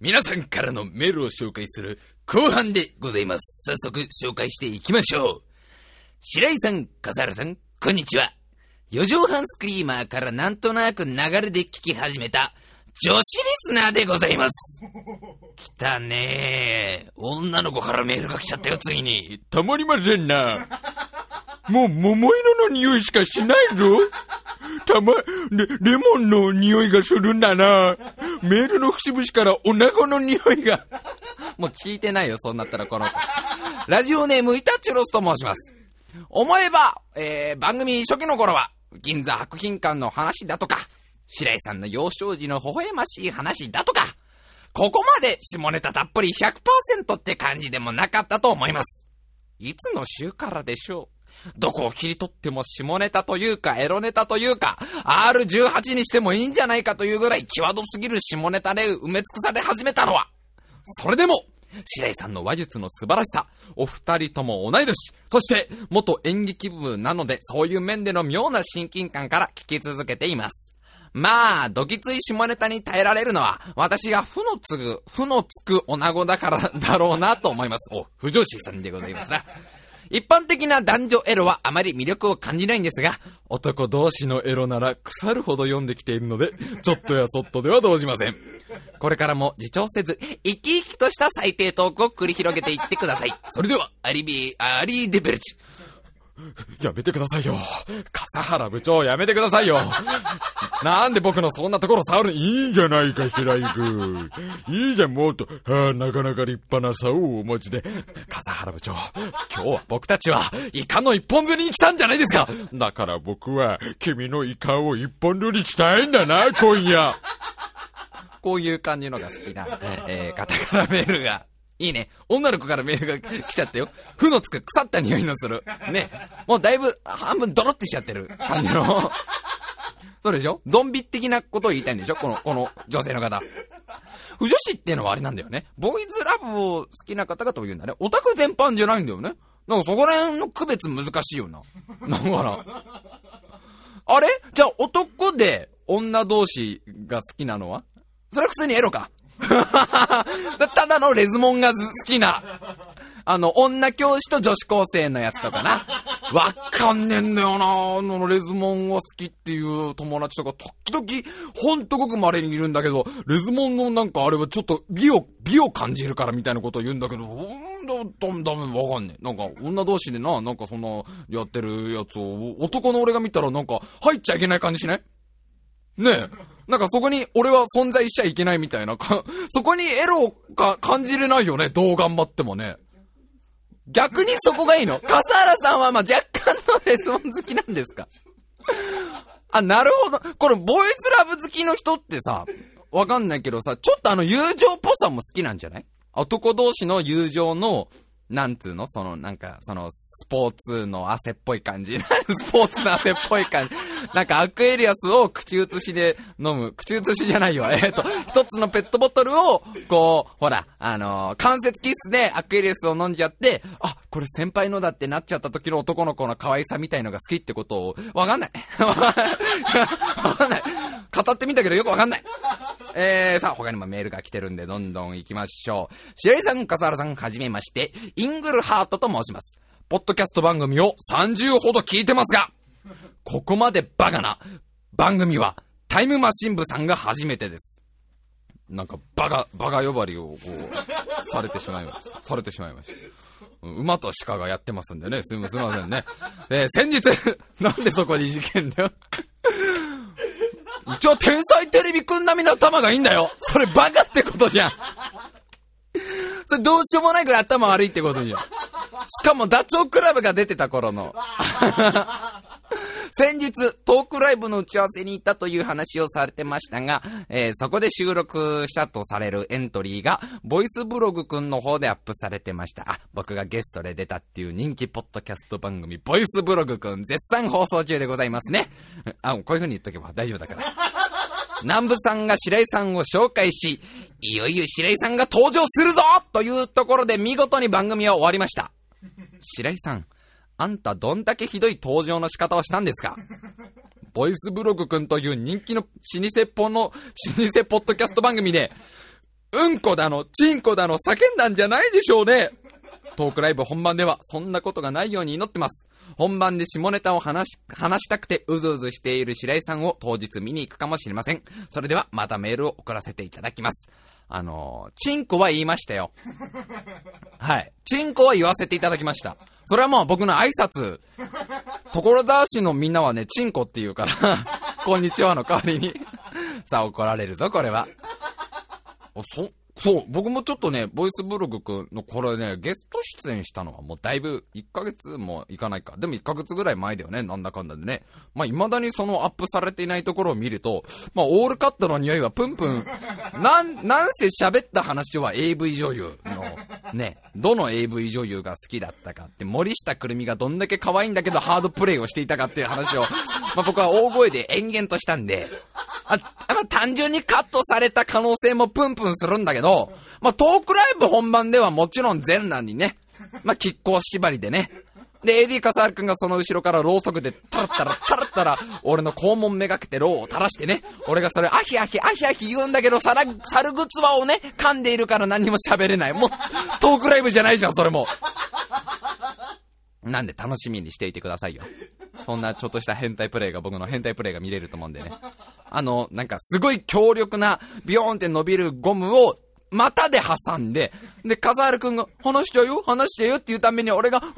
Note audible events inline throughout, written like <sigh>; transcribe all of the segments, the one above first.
皆さんからのメールを紹介する後半でございます。早速紹介していきましょう。白井さん、笠原さん、こんにちは。四畳半スクリーマーからなんとなく流れで聞き始めた女子リスナーでございます。<laughs> 来たねー。女の子からメールが来ちゃったよ、ついに。たまりませんな。もう桃色の匂いしかしないぞ。たま、レ、レモンの匂いがするんだな。メールの節々からお腹の匂いが。もう聞いてないよ、そうなったらこの子。ラジオネームイタチロスと申します。思えば、えー、番組初期の頃は、銀座博品館の話だとか、白井さんの幼少時の微笑ましい話だとか、ここまで下ネタたっぷり100%って感じでもなかったと思います。いつの週からでしょう？どこを切り取っても下ネタというか、エロネタというか、R18 にしてもいいんじゃないかというぐらい際どすぎる下ネタで埋め尽くされ始めたのは、それでも、白井さんの話術の素晴らしさ、お二人とも同い年、そして元演劇部なので、そういう面での妙な親近感から聞き続けています。まあ、どきつい下ネタに耐えられるのは、私が負のつぐ、負のつく女子だからだろうなと思います。お、不女子さんでございますな。一般的な男女エロはあまり魅力を感じないんですが、男同士のエロなら腐るほど読んできているので、<laughs> ちょっとやそっとでは動じません。これからも自重せず、生き生きとした最低トークを繰り広げていってください。それでは、アリビー、アリーデベルチ。<laughs> やめてくださいよ。笠原部長、やめてくださいよ。<laughs> なんで僕のそんなところ触るいいんじゃないか、白井君。いいじゃん、もっと、はあ、なかなか立派な竿をお持ちで。笠原部長、今日は僕たちは、イカの一本釣りに来たんじゃないですか。だから僕は、君のイカを一本釣りしたいんだな、今夜。<laughs> こういう感じのが好きな、えー、方からメールが。いいね。女の子からメールが来ちゃったよ。負のつく腐った匂いのする。ね。もうだいぶ半分ドロってしちゃってる感じの。そうでしょ？ゾンビ的なことを言いたいんでしょ？この、この女性の方。不女子っていうのはあれなんだよね。ボーイズラブを好きな方々と言うんだね。オタク全般じゃないんだよね。なんかそこら辺の区別難しいよな。だから。あれ？じゃあ男で女同士が好きなのは？それは普通にエロか。<laughs> ただのレズモンが好きな、あの、女教師と女子高生のやつとかな。わかんねえんだよなあの、レズモンが好きっていう友達とか、時々、ほんとごく稀にいるんだけど、レズモンのなんかあれはちょっと美を、美を感じるからみたいなことを言うんだけど、うんだ、だめだめわかんねえ。なんか、女同士でな、なんかそんな、やってるやつを、男の俺が見たらなんか、入っちゃいけない感じしない？ねえ。なんかそこに俺は存在しちゃいけないみたいな、か、<laughs> そこにエロをか感じれないよね、どう頑張ってもね。逆にそこがいいの <laughs> 笠原さんはまあ若干のレスモン好きなんですかあ、なるほど。これ、ボーイズラブ好きの人ってさ、わかんないけどさ、ちょっとあの友情っぽさも好きなんじゃない？男同士の友情の、なんつうの？その、なんか、その、スポーツの汗っぽい感じ。<laughs> スポーツの汗っぽい感じ。なんか、アクエリアスを口移しで飲む。口移しじゃないよ。<laughs> えっ、と、一つのペットボトルを、こう、ほら、あのー関節キスでアクエリアスを飲んじゃって、あ、これ先輩のだってなっちゃった時の男の子の可愛さみたいのが好きってことを、わかんない。<laughs> わかんない。語ってみたけどよくわかんない。えー、さあ、他にもメールが来てるんで、どんどん行きましょう。白井さん、笠原さん、はじめまして、イングルハートと申します。ポッドキャスト番組を30ほど聞いてますが、ここまでバカな番組は、タイムマシン部さんが初めてです。なんか、バカ、バカ呼ばわりを、こう、されてしまいました。されてしまいました。馬と鹿がやってますんでね、すみすみませんね。えー先日、なんでそこに事件だよ。一応天才テレビくん並みの頭がいいんだよそれバカってことじゃんそれどうしようもないぐらい頭悪いってことじゃん。しかもダチョウ倶楽部が出てた頃の。先日、トークライブの打ち合わせに行ったという話をされてましたが、えーそこで収録したとされるエントリーが、ボイスブログくんの方でアップされてました。あ、僕がゲストで出たっていう人気ポッドキャスト番組、ボイスブログくん、絶賛放送中でございますね。あ、こういう風に言っとけば大丈夫だから。南部さんが白井さんを紹介し、いよいよ白井さんが登場するぞというところで見事に番組は終わりました。白井さん、あんたどんだけひどい登場の仕方をしたんですか？<laughs> ボイスブログくんという人気の老舗ポの、老舗ポッドキャスト番組で、うんこだの、ちんこだの叫んだんじゃないでしょうね。トークライブ本番ではそんなことがないように祈ってます。本番で下ネタを話し、話したくてうずうずしている白井さんを当日見に行くかもしれません。それではまたメールを送らせていただきます。あの、チンコは言いましたよ。はい。チンコは言わせていただきました。それはもう僕の挨拶。所沢市のみんなはね、チンコって言うから、<laughs> こんにちはの代わりに。さあ怒られるぞ、これは。あそ、そう、僕もちょっとね、ボイスブログくんのこれね、ゲスト出演したのはもうだいぶ1ヶ月もいかないか。でも1ヶ月ぐらい前だよね、なんだかんだでね。まあ未だにそのアップされていないところを見ると、まあオールカットの匂いはプンプン、<laughs> なん、なんせ喋った話は AV 女優の、ね、どの AV 女優が好きだったかって、森下くるみがどんだけ可愛いんだけどハードプレイをしていたかっていう話を、<laughs> まあ僕は大声で延々としたんで、あ、まあ、単純にカットされた可能性もプンプンするんだけど、まあ、トークライブ本番ではもちろん全裸にね、まあ、亀甲縛りでね。で、AD 笠原くんがその後ろからろうそくでタラッタラタラッタラ、俺の肛門めがけてろうを垂らしてね、俺がそれアヒアヒアヒアヒ言うんだけど、サラ、猿グツワをね、噛んでいるから何も喋れない。もう、トークライブじゃないじゃん、それも。なんで楽しみにしていてくださいよ。そんなちょっとした変態プレイが僕の変態プレイが見れると思うんでね。あの、なんかすごい強力なビヨーンって伸びるゴムを股で挟んで、で、笠原くんが、話しちゃうよ話してよって言うために俺が、うん、うん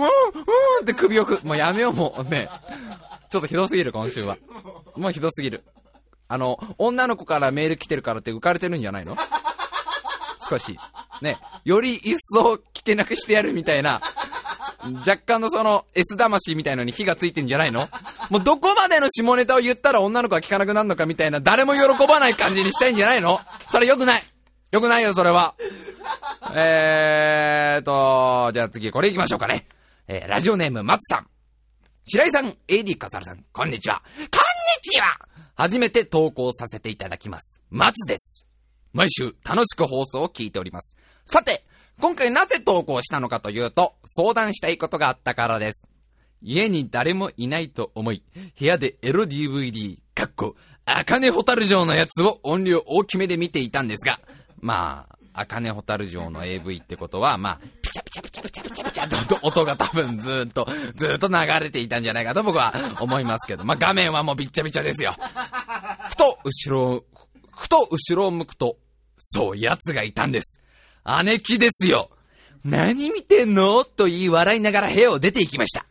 って首をく、もうやめようもうね。ちょっとひどすぎる今週は。もうひどすぎる。あの、女の子からメール来てるからって浮かれてるんじゃないの？少し。ね。より一層聞けなくしてやるみたいな、若干のその S 魂みたいのに火がついてんじゃないの？もうどこまでの下ネタを言ったら女の子は聞かなくなるのかみたいな誰も喜ばない感じにしたいんじゃないの？それ良くない良くないよ、それは。<laughs> えーと、じゃあ次これ行きましょうかね。えー、ラジオネーム松さん。白井さん、AD カサルさん、こんにちは。こんにちは初めて投稿させていただきます。松です。毎週楽しく放送を聞いております。さて、今回なぜ投稿したのかというと、相談したいことがあったからです。家に誰もいないと思い、部屋でエロ DVD、かっこ、あかねホタル城のやつを音量大きめで見ていたんですが、まあ、あかねホタル城の AV ってことは、まあ、ピチャピチャピチャピチャピチャピチャと音が多分ずっと、ずっと流れていたんじゃないかと僕は思いますけど、まあ画面はもうびっちゃびちゃですよ。ふと後ろ、ふと後ろを向くと、そう、奴がいたんです。姉貴ですよ。何見てんの？と言い笑いながら部屋を出て行きました。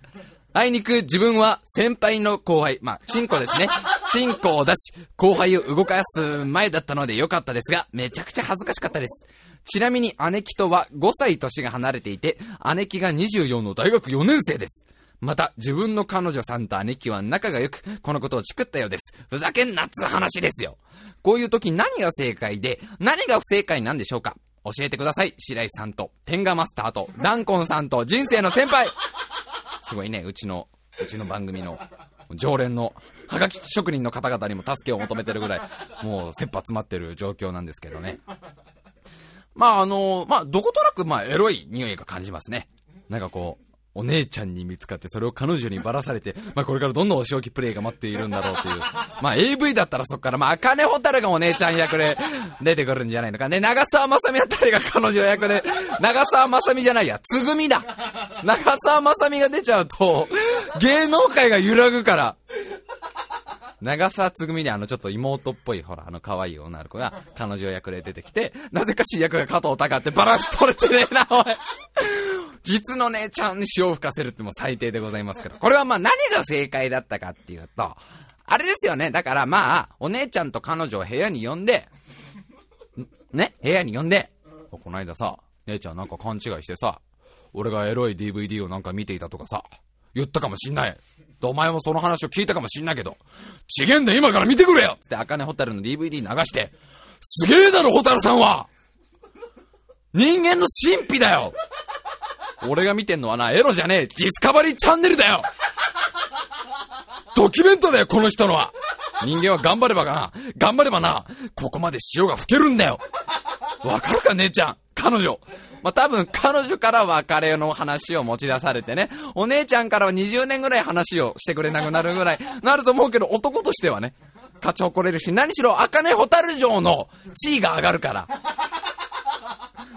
あいにく自分は先輩の後輩、まあ、チンコですね。チンコを出し、後輩を動かす前だったので良かったですが、めちゃくちゃ恥ずかしかったです。ちなみに姉貴とは5歳年が離れていて、姉貴が24の大学4年生です。また、自分の彼女さんと姉貴は仲が良く、このことをチクったようです。ふざけんなっつ話ですよ。こういう時何が正解で、何が不正解なんでしょうか教えてください。白井さんと、天下マスターと、ダンコンさんと、人生の先輩すごいね、うちの、うちの番組の、常連の、はがき職人の方々にも助けを求めてるぐらい、もう、切羽詰まってる状況なんですけどね。まあ、あのまあ、どことなく、まあ、エロい匂いが感じますね。なんかこう、お姉ちゃんに見つかって、それを彼女にばらされて、<laughs> まあこれからどんどんお仕置きプレイが待っているんだろうという。まあ AV だったらそっから、まあ、赤根ホタルがお姉ちゃん役で <laughs> 出てくるんじゃないのか。ね、長澤まさみあたりが彼女役で、<laughs> 長澤まさみじゃないや、つぐみだ。長澤まさみが出ちゃうと、芸能界が揺らぐから。長澤つぐみにあのちょっと妹っぽいほら、あの可愛い女の子が彼女役で出てきて、なぜか主役が加藤隆ってバランス取れてねえな、おい。実の姉ちゃんに塩を吹かせるってもう最低でございますけど。これはまあ何が正解だったかっていうと、あれですよね。だからまあ、お姉ちゃんと彼女を部屋に呼んで、ね、部屋に呼んで、この間さ、姉ちゃんなんか勘違いしてさ、俺がエロい DVD をなんか見ていたとかさ、言ったかもしんない。お前もその話を聞いたかもしんないけど、ちげんだ今から見てくれよつって、赤根ホタルの DVD 流して、すげえだろホタルさんは人間の神秘だよ俺が見てんのはな、エロじゃねえ、ディスカバリーチャンネルだよ。ドキュメントだよ、この人のは。人間は頑張ればかな、頑張ればな、ここまで潮が吹けるんだよ。わかるか、姉ちゃん。彼女。まあ、多分彼女から別れの話を持ち出されてね、お姉ちゃんからは20年ぐらい話をしてくれなくなるぐらい。なると思うけど、男としてはね、勝ち誇れるし、何しろ、赤根ホタル城の地位が上がるから。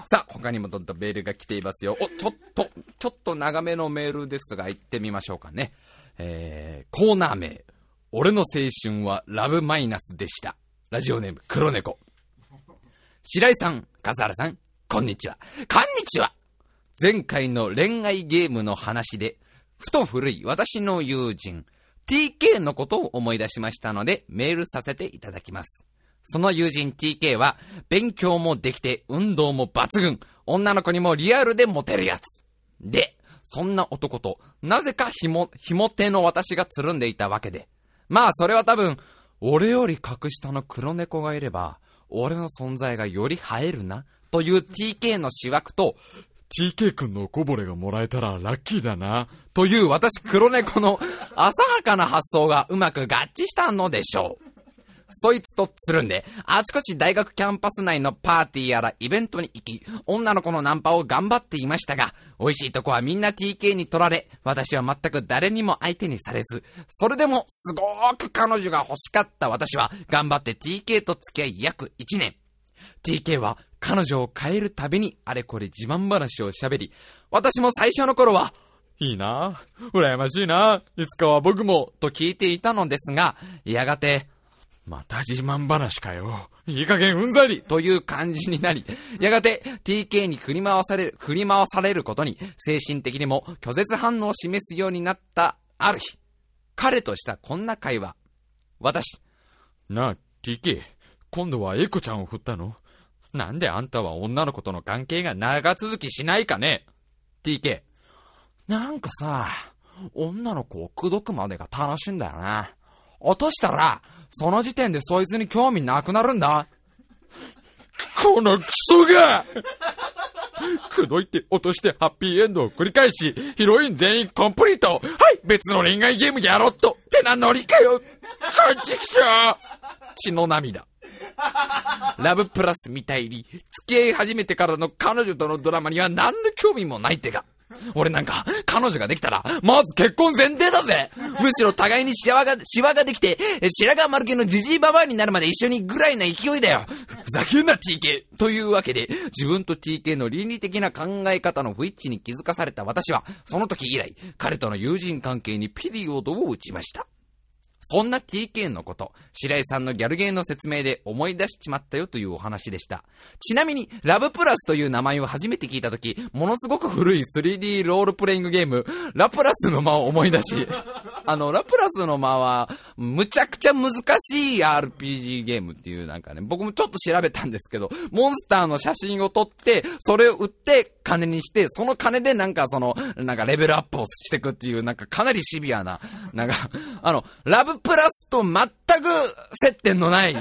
さあ、他にもどんどんメールが来ていますよ。お、ちょっと、ちょっと長めのメールですが、行ってみましょうかね。えー、コーナー名。俺の青春はラブマイナスでした。ラジオネーム、黒猫。白井さん、笠原さん、こんにちは。こんにちは前回の恋愛ゲームの話で、ふと古い私の友人、TK のことを思い出しましたので、メールさせていただきます。その友人 TK は、勉強もできて、運動も抜群、女の子にもリアルでモテるやつ。で、そんな男と、なぜかひも、ひも手の私がつるんでいたわけで。まあ、それは多分、俺より格下の黒猫がいれば、俺の存在がより映えるな、という TK の思惑と、TK 君のこぼれがもらえたらラッキーだな。という私黒猫の浅はかな発想がうまく合致したのでしょう。そいつとつるんで、あちこち大学キャンパス内のパーティーやらイベントに行き、女の子のナンパを頑張っていましたが、美味しいとこはみんな TK に取られ、私は全く誰にも相手にされず、それでもすごーく彼女が欲しかった私は、頑張って TK と付き合い約1年。TK は彼女を変えるたびにあれこれ自慢話を喋り、私も最初の頃は、いいな羨ましいないつかは僕も、と聞いていたのですが、やがて、また自慢話かよ。いい加減うんざりという感じになり、やがて TK に振り回される、振り回されることに精神的にも拒絶反応を示すようになったある日、彼としたこんな会話。私、なあ、TK、今度はエコちゃんを振ったの？なんであんたは女の子との関係が長続きしないかね ?TK。なんかさ、女の子を口説くまでが楽しいんだよな。落としたら、その時点でそいつに興味なくなるんだ。このクソが口説いて落としてハッピーエンドを繰り返し、ヒロイン全員コンプリートはい別の恋愛ゲームやろっとってなノリかよこっちきしょ血の涙。ラブプラスみたいに、付き合い始めてからの彼女とのドラマには何の興味もないってが。俺なんか、彼女ができたら、まず結婚前提だぜむしろ互いにシワが、シワができて、白髪丸系のジジイババアになるまで一緒にぐらいな勢いだよふざけんな TK! というわけで、自分と TK の倫理的な考え方の不一致に気づかされた私は、その時以来、彼との友人関係にピリオドを打ちました。そんな TK のこと、白井さんのギャルゲーの説明で思い出しちまったよというお話でした。ちなみに、ラブプラスという名前を初めて聞いたとき、ものすごく古い 3D ロールプレイングゲーム、ラプラスの間を思い出し、<laughs> あの、ラプラスの間は、むちゃくちゃ難しい RPG ゲームっていうなんかね、僕もちょっと調べたんですけど、モンスターの写真を撮って、それを売って金にして、その金でなんかその、なんかレベルアップをしていくっていう、なんかかなりシビアな、なんか、あの、ラブプラスと全く接点のない、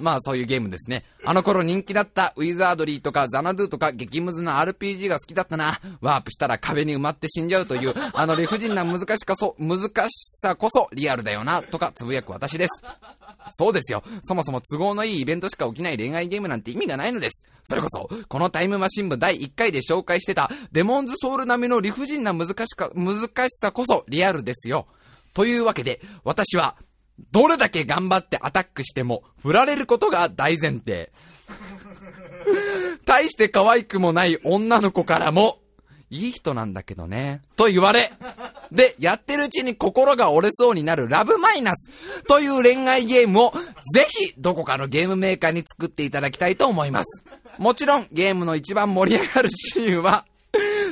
まあそういうゲームですね。あの頃人気だったウィザードリーとかザナドゥとか激ムズな RPG が好きだったな。ワープしたら壁に埋まって死んじゃうという、あの理不尽な難しかそ、難しさこそリアルだよな、とかつぶやく私です。そうですよ。そもそも都合のいいイベントしか起きない恋愛ゲームなんて意味がないのです。それこそ、このタイムマシン部第1回で紹介してた、デモンズソウル並みの理不尽な難しか、難しさこそリアルですよ。というわけで、私は、どれだけ頑張ってアタックしても、振られることが大前提。<laughs> 大して可愛くもない女の子からも、いい人なんだけどね、と言われ、で、やってるうちに心が折れそうになるラブマイナスという恋愛ゲームを、ぜひ、どこかのゲームメーカーに作っていただきたいと思います。もちろん、ゲームの一番盛り上がるシーンは、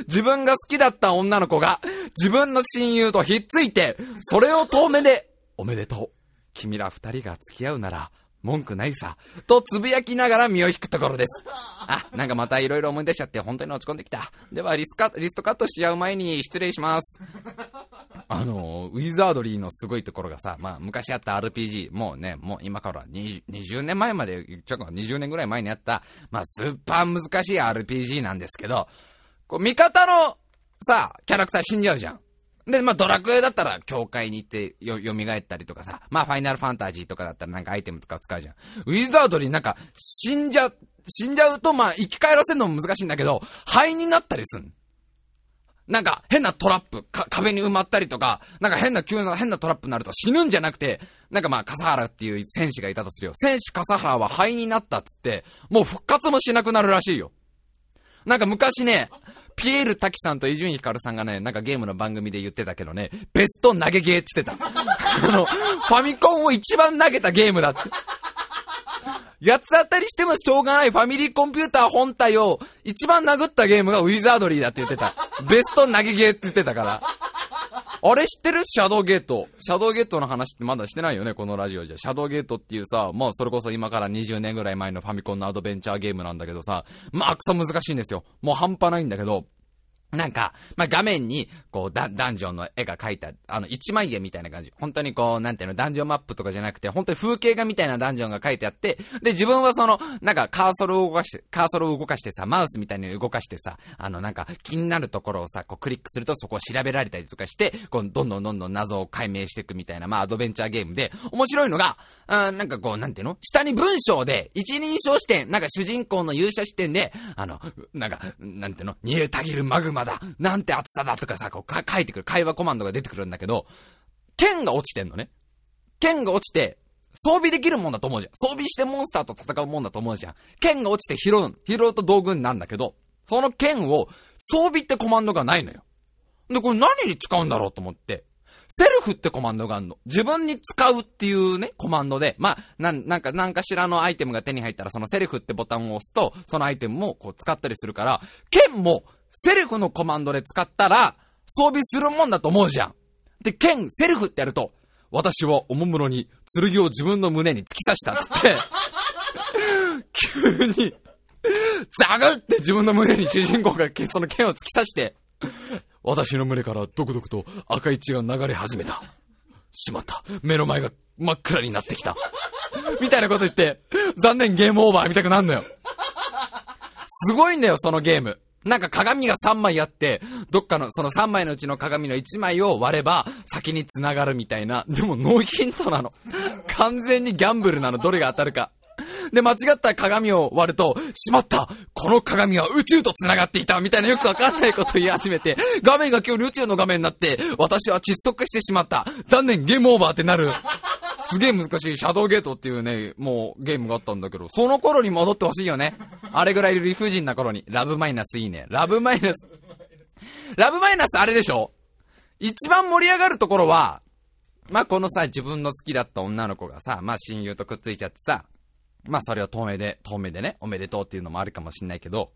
自分が好きだった女の子が、自分の親友とひっついて、それを遠目で、おめでとう。君ら二人が付き合うなら、文句ないさ。とつぶやきながら身を引くところです。あ、なんかまた色々思い出しちゃって本当に落ち込んできた。ではリスカ、リストカットしちゃう前に失礼します。あの、ウィザードリーのすごいところがさ、まあ昔あった RPG、もうね、もう今から20 20年前までちゃうか20年ぐらい前にあった、まあスーパー難しい RPG なんですけど、こう味方のさ、キャラクター死んじゃうじゃん。で、まあ、ドラクエだったら、教会に行ってよ、蘇ったりとかさ、まあ、ファイナルファンタジーとかだったらなんかアイテムとか使うじゃん。ウィザードリーなんか、死んじゃ、死んじゃうと、まあ、生き返らせるのも難しいんだけど、灰になったりすん。なんか、変なトラップ、か、壁に埋まったりとか、なんか変な急な変なトラップになると死ぬんじゃなくて、なんかまあ、笠原っていう戦士がいたとするよ。戦士笠原は灰になったっつって、もう復活もしなくなるらしいよ。なんか昔ね、ピエール滝さんと伊集院光さんがね、なんかゲームの番組で言ってたけどね、ベスト投げゲーって言ってた。<laughs> あの、ファミコンを一番投げたゲームだって。八つ当たりしてもしょうがないファミリーコンピューター本体を一番殴ったゲームがウィザードリーだって言ってた。ベスト投げゲーって言ってたから。あれ知ってる？シャドウゲート。シャドウゲートの話ってまだしてないよね、このラジオじゃ。シャドウゲートっていうさ、もうそれこそ今から20年ぐらい前のファミコンのアドベンチャーゲームなんだけどさ、まあくそ難しいんですよ。もう半端ないんだけど、なんか、まあ、画面に、こう、ダ、ダンジョンの絵が描いた、あの、一枚絵みたいな感じ。本当にこう、なんていうの、ダンジョンマップとかじゃなくて、本当に風景画みたいなダンジョンが描いてあって、で、自分はその、なんか、カーソルを動かして、カーソルを動かしてさ、マウスみたいに動かしてさ、あの、なんか、気になるところをさ、こう、クリックするとそこを調べられたりとかして、こう、どんどんどんどん謎を解明していくみたいな、まあ、アドベンチャーゲームで、面白いのが、あなんかこう、なんていうの下に文章で、一人称視点、なんか主人公の勇者視点で、あの、なんか、なんていうの煮えたぎるマグマだなんて厚さだとかさ、こうか書いてくる、会話コマンドが出てくるんだけど、剣が落ちてんのね。剣が落ちて、装備できるもんだと思うじゃん。装備してモンスターと戦うもんだと思うじゃん。剣が落ちて拾う、拾うと道具になんだけど、その剣を装備ってコマンドがないのよ。で、これ何に使うんだろうと思って、セルフってコマンドがあるの。自分に使うっていうね、コマンドで、まあ、なん、なんか、なんかしらのアイテムが手に入ったら、そのセルフってボタンを押すと、そのアイテムもこう使ったりするから、剣もセルフのコマンドで使ったら、装備するもんだと思うじゃん。で、剣、セルフってやると、私はおもむろに剣を自分の胸に突き刺したっつって、<laughs> 急に、ザグって自分の胸に主人公がその剣を突き刺して、私の胸からドクドクと赤い血が流れ始めた。しまった。目の前が真っ暗になってきた。みたいなこと言って、残念ゲームオーバー見たくなんのよ。すごいんだよ、そのゲーム。なんか鏡が3枚あって、どっかのその3枚のうちの鏡の1枚を割れば先に繋がるみたいな。でもノーヒントなの。完全にギャンブルなの、どれが当たるか。で、間違った鏡を割ると、しまったこの鏡は宇宙と繋がっていたみたいなよくわかんないこと言い始めて、画面が今日宇宙の画面になって、私は窒息してしまった。残念、ゲームオーバーってなる。すげえ難しい、シャドウゲートっていうね、もうゲームがあったんだけど、その頃に戻ってほしいよね。あれぐらい理不尽な頃に。ラブマイナスいいね。ラブマイナス。ラブマイナスあれでしょ？一番盛り上がるところは、まあ、このさ、自分の好きだった女の子がさ、まあ、親友とくっついちゃってさ、まあ、それを透明で、透明でね、おめでとうっていうのもあるかもしんないけど、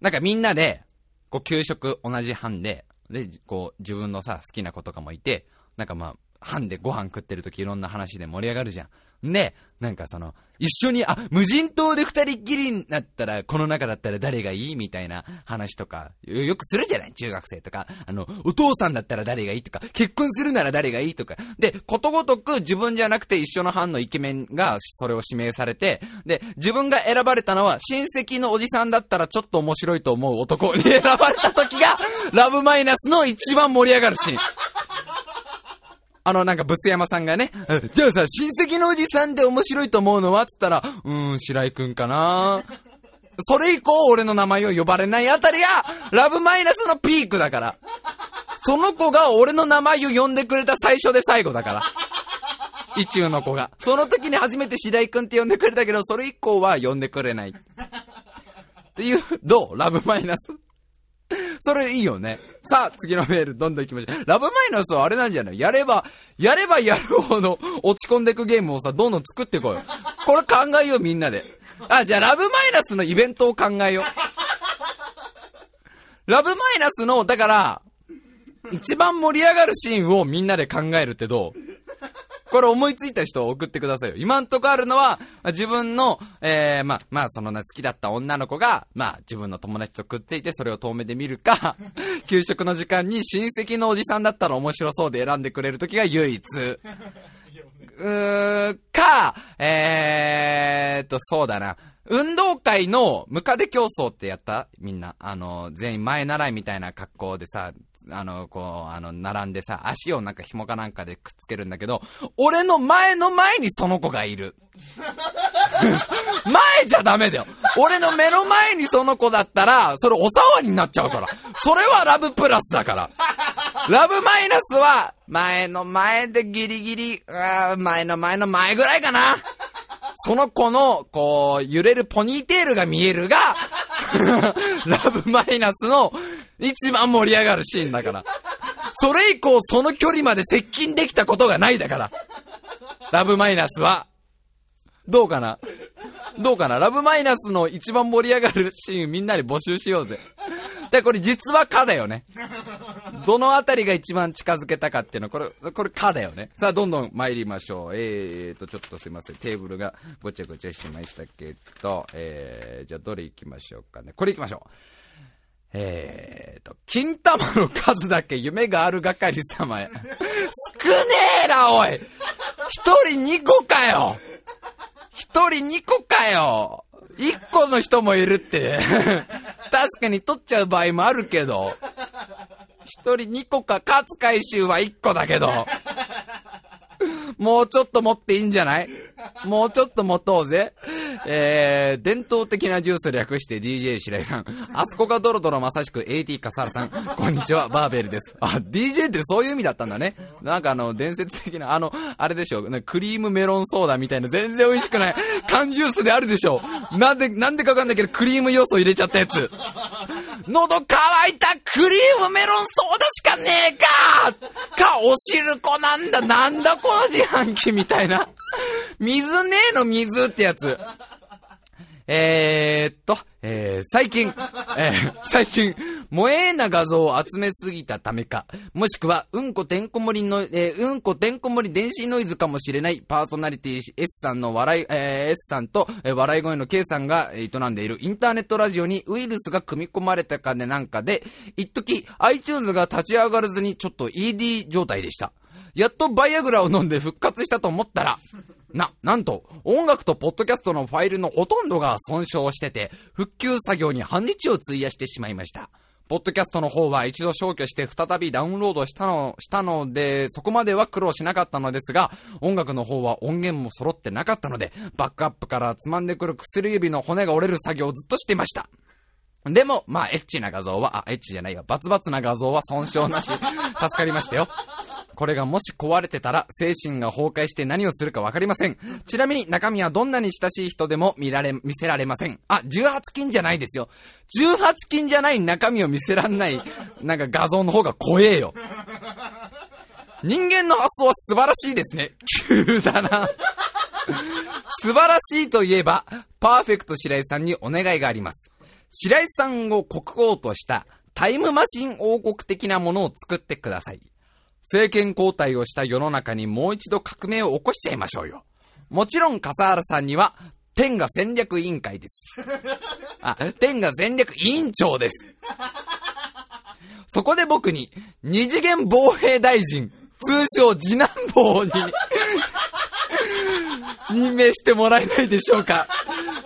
なんかみんなで、こう、給食同じ班で、で、こう、自分のさ、好きな子とかもいて、なんかまあ、班でご飯食ってる時いろんな話で盛り上がるじゃん。で、なんかその、一緒に、あ、無人島で二人っきりになったら、この中だったら誰がいいみたいな話とか、よくするじゃない？中学生とか。あの、お父さんだったら誰がいいとか、結婚するなら誰がいいとか。で、ことごとく自分じゃなくて一緒の班のイケメンがそれを指名されて、で、自分が選ばれたのは親戚のおじさんだったらちょっと面白いと思う男に選ばれた時が、ラブマイナスの一番盛り上がるシーン。あの、なんか、ブス山さんがね、<laughs> じゃあさ、親戚のおじさんで面白いと思うのは？つったら、うーん、白井くんかなそれ以降、俺の名前を呼ばれないあたりが、ラブマイナスのピークだから。その子が俺の名前を呼んでくれた最初で最後だから。意中の子が。その時に初めて白井くんって呼んでくれたけど、それ以降は呼んでくれない。っていう、どう？ラブマイナス？<laughs> それいいよね。さあ、次のメール、どんどん行きましょう。ラブマイナスはあれなんじゃない？やれば、やればやるほど落ち込んでいくゲームをさ、どんどん作ってこうよ。これ考えよう、みんなで。あ、じゃあ、ラブマイナスのイベントを考えよう。ラブマイナスの、だから、一番盛り上がるシーンをみんなで考えるってどう？これ思いついた人を送ってくださいよ。今んとこあるのは、自分の、えー、まあ、まあ、その好きだった女の子が、まあ、自分の友達とくっついてそれを遠目で見るか、<laughs> 給食の時間に親戚のおじさんだったら面白そうで選んでくれる時が唯一。うー、か、えーと、そうだな。運動会のムカデ競争ってやった？みんな。あの、全員前習いみたいな格好でさ、あの、こう、あの、並んでさ、足をなんか紐かなんかでくっつけるんだけど、俺の前の前にその子がいる。<laughs> 前じゃダメだよ。俺の目の前にその子だったら、それお騒ぎになっちゃうから。それはラブプラスだから。ラブマイナスは、前の前でギリギリ、前の前の前ぐらいかな。その子の、こう、揺れるポニーテールが見えるが、<laughs> ラブマイナスの一番盛り上がるシーンだから。それ以降その距離まで接近できたことがないだから。ラブマイナスは。どうかな？どうかな？ラブマイナスの一番盛り上がるシーンみんなに募集しようぜ。で、これ実はかだよね。どのあたりが一番近づけたかっていうのは、これ、これかだよね。さあ、どんどん参りましょう。えーと、ちょっとすいません。テーブルがごちゃごちゃしましたけど、えー、じゃあどれ行きましょうかね。これ行きましょう。えーと、金玉の数だけ夢がある係様へ。少ねえな、おい一人二個かよ一人二個かよ一個の人もいるって。<laughs> 確かに取っちゃう場合もあるけど。一人二個か、勝回収は一個だけど。<laughs> もうちょっと持っていいんじゃない？もうちょっと持とうぜ。えー、伝統的なジュース略して DJ 白井さん。あそこがドロドロまさしく AT 笠原さん。こんにちは、バーベルです。あ、DJ ってそういう意味だったんだね。なんかあの、伝説的な、あの、あれでしょ、クリームメロンソーダみたいな全然美味しくない缶ジュースであるでしょ。なんで、なんでかわかんないけど、クリーム要素入れちゃったやつ。喉乾いたクリームメロンソーダしかねえかか、お汁粉なんだ。なんだこの自販機みたいな。水ねえの水ってやつ。えー、っと、えー、最近、えー、最近、萌えな画像を集めすぎたためか、もしくは、うんこてんこ盛りの、えー、うんこてんこ盛り電子ノイズかもしれないパーソナリティ S さんの笑い、えー、S さんと、えー、笑い声の K さんが営んでいるインターネットラジオにウイルスが組み込まれたかでなんかで、一時 iTunes が立ち上がらずにちょっと ED 状態でした。やっとバイアグラを飲んで復活したと思ったら、な、なんと、音楽とポッドキャストのファイルのほとんどが損傷してて、復旧作業に半日を費やしてしまいました。ポッドキャストの方は一度消去して再びダウンロードしたの、したので、そこまでは苦労しなかったのですが、音楽の方は音源も揃ってなかったので、バックアップからつまんでくる薬指の骨が折れる作業をずっとしていました。でも、まあ、エッチな画像は、あ、エッチじゃないよ。バツバツな画像は損傷なし。助かりましたよ。これがもし壊れてたら、精神が崩壊して何をするかわかりません。ちなみに中身はどんなに親しい人でも見られ、見せられません。あ、18金じゃないですよ。18金じゃない中身を見せらんない、なんか画像の方が怖えよ。人間の発想は素晴らしいですね。急だな。素晴らしいといえば、パーフェクト白井さんにお願いがあります。白井さんを国王としたタイムマシン王国的なものを作ってください。政権交代をした世の中にもう一度革命を起こしちゃいましょうよ。もちろん笠原さんには、天下戦略委員会です。<laughs> あ、天下戦略委員長です。そこで僕に、二次元防衛大臣、通称次男坊に、任命してもらえないでしょうか。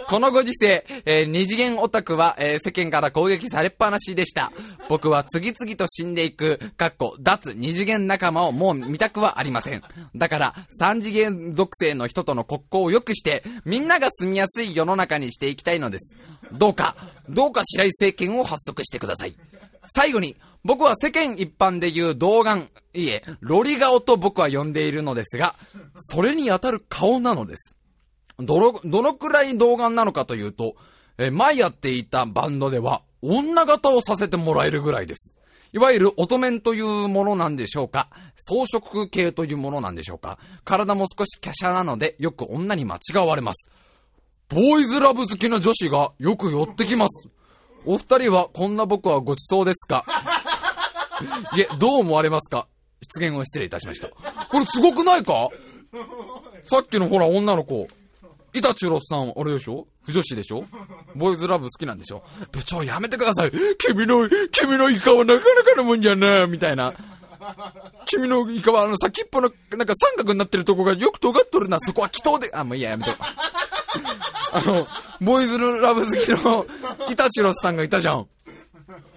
このご時世、えー二次元オタクは、えー世間から攻撃されっぱなしでした。僕は次々と死んでいく、かっこ、脱二次元仲間をもう見たくはありません。だから、三次元属性の人との国交を良くして、みんなが住みやすい世の中にしていきたいのです。どうか、どうか白井政権を発足してください。最後に、僕は世間一般で言う童顔、いえ、ロリ顔と僕は呼んでいるのですが、それに当たる顔なのです。どの、どのくらい童顔なのかというと、え前やっていたバンドでは、女型をさせてもらえるぐらいです。いわゆる乙面というものなんでしょうか装飾系というものなんでしょうか体も少し華奢なので、よく女に間違われます。ボーイズラブ好きな女子がよく寄ってきます。お二人はこんな僕はごちそうですか？いえ、どう思われますか？失言を失礼いたしました。これすごくないか？さっきのほら女の子。板チュロスさん、あれでしょ？不女子でしょ？ボーイズラブ好きなんでしょ？部長やめてください君の、君のイカはなかなかのもんじゃなみたいな。君のイカはあの先っぽのなんか三角になってるとこがよく尖っとるな。そこは祈祷で、あ、もういいや、やめと。あの、ボーイズラブ好きの板チュロスさんがいたじゃん。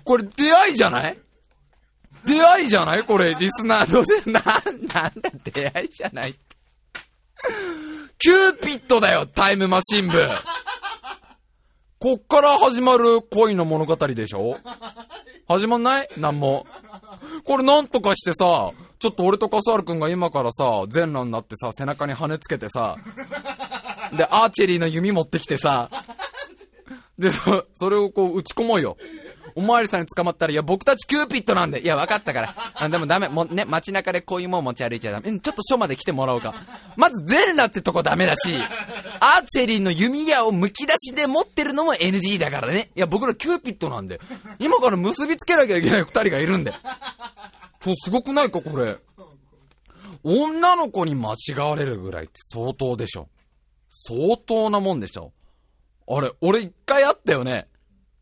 これ出会いじゃない？出会いじゃない？これ、リスナー同士で。<laughs> な、なんだ出会いじゃない？ってキューピッドだよ、タイムマシン部。こっから始まる恋の物語でしょ？始まんない？なんも。これなんとかしてさ、ちょっと俺と笠原くんが今からさ、全裸になってさ、背中に羽つけてさ、で、アーチェリーの弓持ってきてさ、で、そ、それをこう打ち込もうよ。おまわりさんに捕まったら、いや、僕たちキューピッドなんで。いや、分かったから。あでもダメ。もうね、街中でこういうもん持ち歩いちゃダメ。うんちょっと署まで来てもらおうか。まず、ゼルナってとこダメだし、アーチェリーの弓矢を剥き出しで持ってるのも NG だからね。いや、僕らキューピッドなんで。今から結びつけなきゃいけない二人がいるんで。そう、すごくないか、これ。女の子に間違われるぐらいって相当でしょ。相当なもんでしょ。あれ、俺一回あったよね。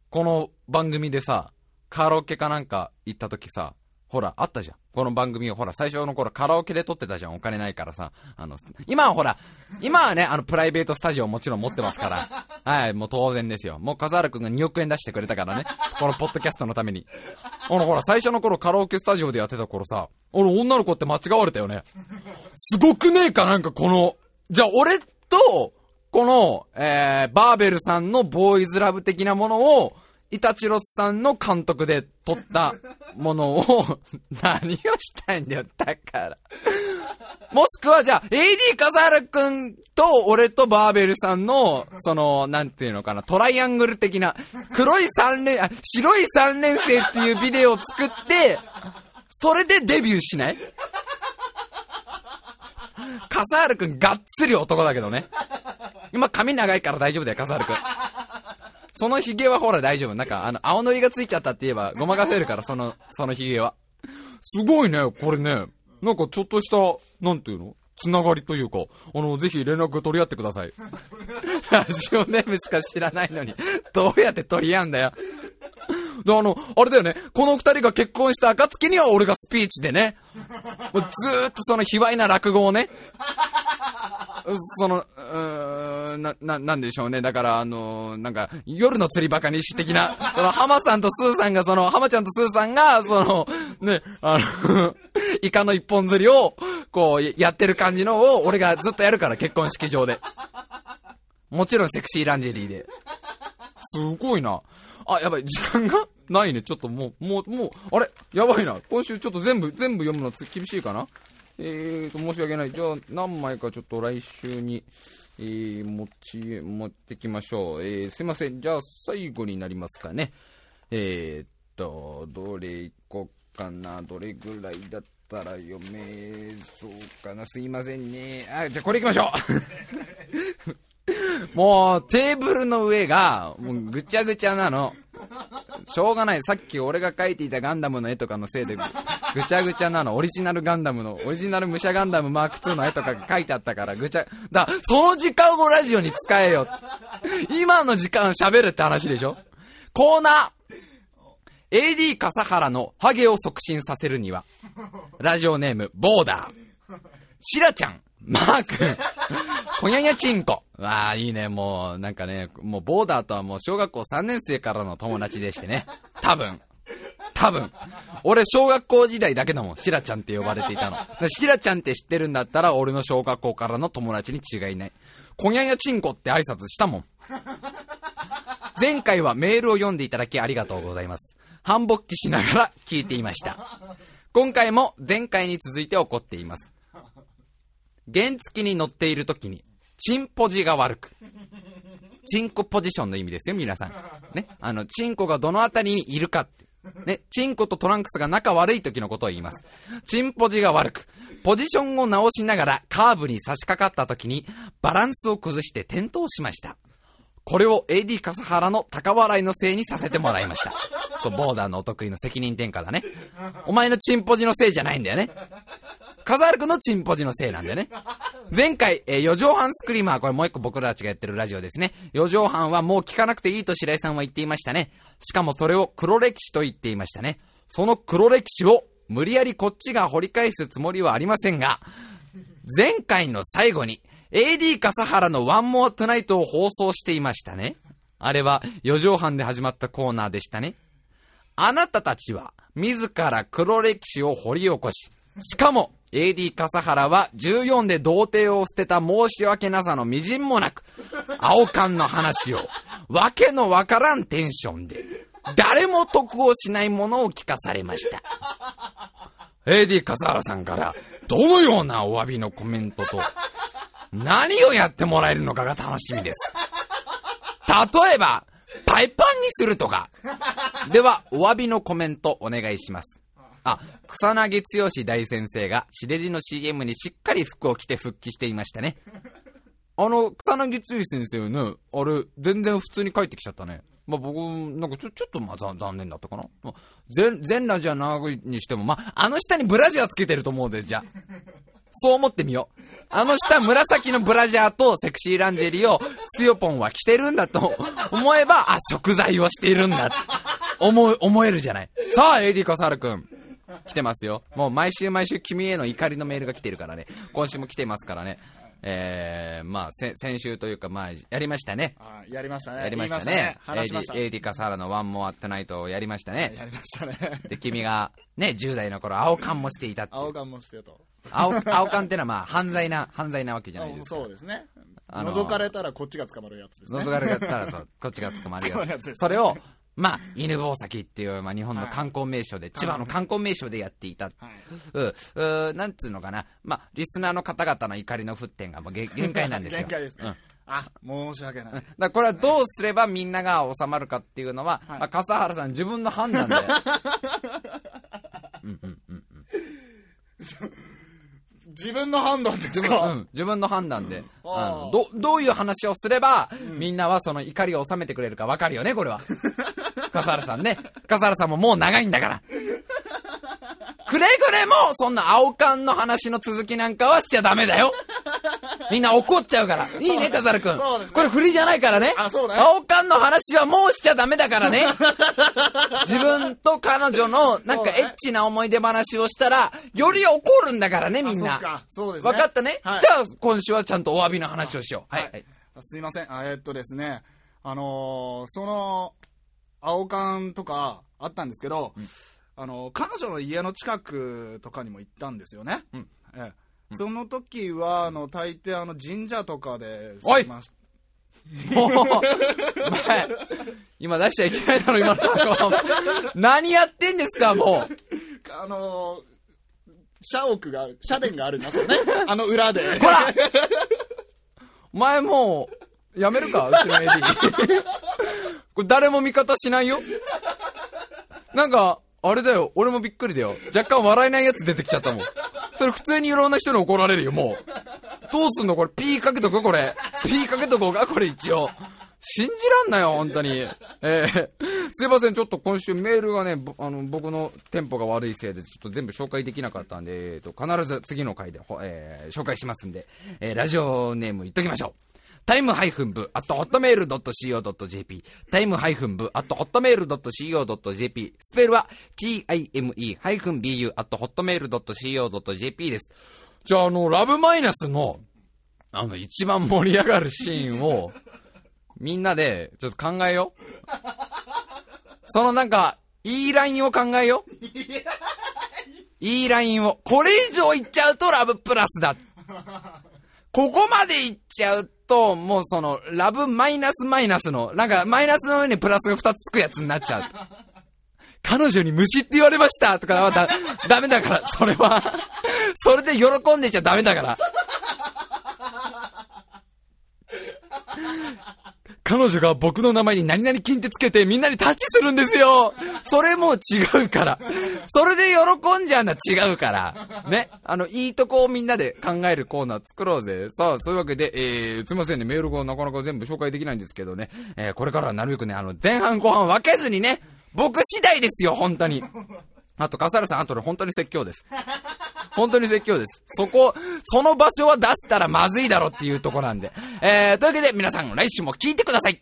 この番組でさ、カラオケかなんか行った時さ、ほら、あったじゃん。この番組を、ほら、最初の頃カラオケで撮ってたじゃん。お金ないからさ。あの、今はほら、今はね、あの、プライベートスタジオもちろん持ってますから。はい、もう当然ですよ。もう笠原くんが2億円出してくれたからね。このポッドキャストのために。あの、ほら、最初の頃カラオケスタジオでやってた頃さ、俺女の子って間違われたよね。すごくねえかなんかこの、じゃあ俺と、この、えー、バーベルさんのボーイズラブ的なものを、イタチロスさんの監督で撮ったものを、<laughs> 何をしたいんだよ、だから。もしくはじゃあ、AD 笠原くんと俺とバーベルさんの、その、なんていうのかな、トライアングル的な、黒い三連、あ、白い三連星っていうビデオを作って、それでデビューしない？笠原くんがっつり男だけどね。今髪長いから大丈夫だよ、笠原くん。その髭はほら大丈夫。なんか、あの、青のりがついちゃったって言えば、ごまかせるから、その、<laughs> その髭は。すごいね、これね。なんかちょっとした、なんていうの？つながりというか、あの、ぜひ連絡取り合ってください。<laughs> ラジオネームしか知らないのに、どうやって取り合うんだよ。あの、あれだよね、この二人が結婚した暁には俺がスピーチでね、もうずーっとその卑猥な落語をね、その、うーん、な、な、なんでしょうね。だから、あのーなんか、夜の釣りバカ西的な、その、浜さんとスーさんが、その、浜ちゃんとスーさんが、その、ね、あの、<laughs> イカの一本釣りを、こう、やってる感じのを、俺がずっとやるから、結婚式場で。もちろんセクシーランジェリーで。すごいな。あ、やばい、時間が？<laughs> ないね。ちょっともう、もう、もう、あれ？やばいな。今週ちょっと全部、全部読むの厳しいかな？えーと、申し訳ない。じゃあ、何枚かちょっと来週に、えー、持ち、持ってきましょう。えー、すいません。じゃあ、最後になりますかね。えーっと、どれいこうかな？どれぐらいだったら読めそうかな？すいませんね。あ、じゃあこれ行きましょう <laughs> もう、テーブルの上が、もうぐちゃぐちゃなの。しょうがない。さっき俺が描いていたガンダムの絵とかのせいでぐ、ちゃぐちゃなの。オリジナルガンダムの、オリジナル武者ガンダムマーク2の絵とかが書いてあったから、ぐちゃ、だ、その時間をラジオに使えよ。今の時間喋るって話でしょ？コーナー !AD 笠原のハゲを促進させるには、ラジオネーム、ボーダー。シラちゃん、マー君、<laughs> ほにゃにゃちんこ。わあ、いいね、もう、なんかね、もうボーダーとはもう小学校3年生からの友達でしてね。多分。多分。俺、小学校時代だけだもん。シラちゃんって呼ばれていたの。でシラちゃんって知ってるんだったら、俺の小学校からの友達に違いない。こにゃにゃちんこって挨拶したもん。前回はメールを読んでいただきありがとうございます。反勃起しながら聞いていました。今回も前回に続いて起こっています。原付に乗っている時に、チンポジが悪く。チンコポジションの意味ですよ、皆さん。ね。あの、チンコがどの辺りにいるかって。ね。チンコとトランクスが仲悪い時のことを言います。チンポジが悪く。ポジションを直しながらカーブに差し掛かった時に、バランスを崩して転倒しました。これを AD 笠原の高笑いのせいにさせてもらいました。<laughs> そう、ボーダーのお得意の責任転嫁だね。お前のチンポジのせいじゃないんだよね。笠原くんのチンポジのせいなんだよね。前回、えー、四畳半スクリーマー、これもう一個僕らたちがやってるラジオですね。四畳半はもう聞かなくていいと白井さんは言っていましたね。しかもそれを黒歴史と言っていましたね。その黒歴史を無理やりこっちが掘り返すつもりはありませんが、前回の最後に、AD 笠原のワンモアトゥナイトを放送していましたね。あれは四畳半で始まったコーナーでしたね。あなたたちは自ら黒歴史を掘り起こし、しかも AD 笠原は14で童貞を捨てた申し訳なさの微塵もなく、青缶の話をわけのわからんテンションで、誰も得をしないものを聞かされました。AD 笠原さんからどのようなお詫びのコメントと、何をやってもらえるのかが楽しみです。例えば、パ海パンにするとか。では、お詫びのコメントお願いします。あ、草薙剛大先生が、地デジの CM にしっかり服を着て復帰していましたね。あの、草薙剛先生ね、あれ、全然普通に帰ってきちゃったね。まあ、僕、なんかちょ、ちょっとまあ、残念だったかな。まあ、全、全裸じゃないにしても、まあ、あの下にブラジャーつけてると思うで、じゃあそう思ってみよう。あの下、紫のブラジャーとセクシーランジェリーを、つよぽんは着てるんだと思えば、あ、食材をしているんだ思、思えるじゃない。さあ、AD 笠原くん。来てますよ。もう毎週毎週君への怒りのメールが来てるからね。今週も来てますからね。えー、まあ、せ先週というか、まあ、やりましたね。あやりましたね。やりましたね。話しました。AD, AD 笠原のワンモアットナイトをやりましたね。やりましたね。で、君が、ね、10代の頃、青缶もしていたっていう青缶もしてと。青、青缶ってのはまあ、犯罪な、<laughs> 犯罪なわけじゃないですか。そうですね。あの覗かれたらこっちが捕まるやつですね。覗かれたらそう、こっちが捕まるやつ。<laughs> それを、まあ、犬吠埼っていう、まあ、日本の観光名所で、千葉の観光名所でやっていた。はい。うん、うなんつうのかな。まあ、リスナーの方々の怒りの沸点がもうげ <laughs> 限界なんですよ。限界です。うん。だあ、申し訳ない。からこれはどうすればみんなが収まるかっていうのは、はいまあ、笠原さん自分の判断で。<laughs> うんうんうん自分の判断ですか、うん、自分の判断で、あのど、どういう話をすれば、みんなはその怒りを収めてくれるか分かるよね、これは。<laughs> 笠原さんね。笠原さんももう長いんだから。くれぐれも、そんな青缶の話の続きなんかはしちゃダメだよ。みんな怒っちゃうから。<laughs> いいね、笠原くん。そうですねこれ振りじゃないからね。あそうだね青缶の話はもうしちゃダメだからね。<laughs> 自分と彼女のなんかエッチな思い出話をしたら、より怒るんだからね、みんなあ。そうか。そうですね。分かったね、はいじゃあ、今週はちゃんとお詫びの話をしよう。はい。はいはいすいません。あえっとですね、あのーその、青缶とかあったんですけど、あの彼女の家の近くとかにも行ったんですよね。うんええその時は、あの、大抵あの、神社とかで、<laughs> おい今出しちゃいけないだろ、今の <laughs> 何やってんですか、もう。<laughs> あのー社屋がある、社殿があるんですよね。あの裏で。ほらお前もう、やめるか、<laughs> うちの AD。これ誰も味方しないよ？なんか、あれだよ、俺もびっくりだよ。若干笑えないやつ出てきちゃったもん。それ普通にいろんな人に怒られるよ、もう。どうすんの？これ、ピーかけとく？これ。ピーかけとこうか？これ一応。信じらんなよ、本当に。えー、すいません、ちょっと今週メールがね、あの、僕のテンポが悪いせいで、ちょっと全部紹介できなかったんで、えーと、必ず次の回で、えー紹介しますんで、えーラジオネーム言っときましょう。タイムハイフン部、アットホットメールドット CO.jp、タイムハイフン部、アットホットメールドット CO.jp、スペルは time ハイフン bu、アットホットメールドット CO.jp です。じゃあ、あの、ラブマイナスの、あの、一番盛り上がるシーンを、みんなで、ちょっと考えよう。そのなんか、いいラインを考えよう。いいラインを。これ以上いっちゃうとラブプラスだ。ここまでいっちゃうと、もうその、ラブマイナスマイナスの、なんか、マイナスの上にプラスが2つつくやつになっちゃう。彼女に虫って言われましたとかはだ、ダメだから、それは。それで喜んでちゃダメだから。彼女が僕の名前に何々金ってつけてみんなにタッチするんですよそれも違うから。それで喜んじゃうのは違うから。ね。あの、いいとこをみんなで考えるコーナー作ろうぜ。さあ、そういうわけで、えー、すいませんね、メールがなかなか全部紹介できないんですけどね。えー、これからはなるべくね、あの、前半後半分けずにね、僕次第ですよ、本当に。あと、笠原さん、あとで本当に説教です。<laughs> 本当に説教です。そこ、その場所は出したらまずいだろっていうとこなんで。えー、というわけで皆さん来週も聞いてください。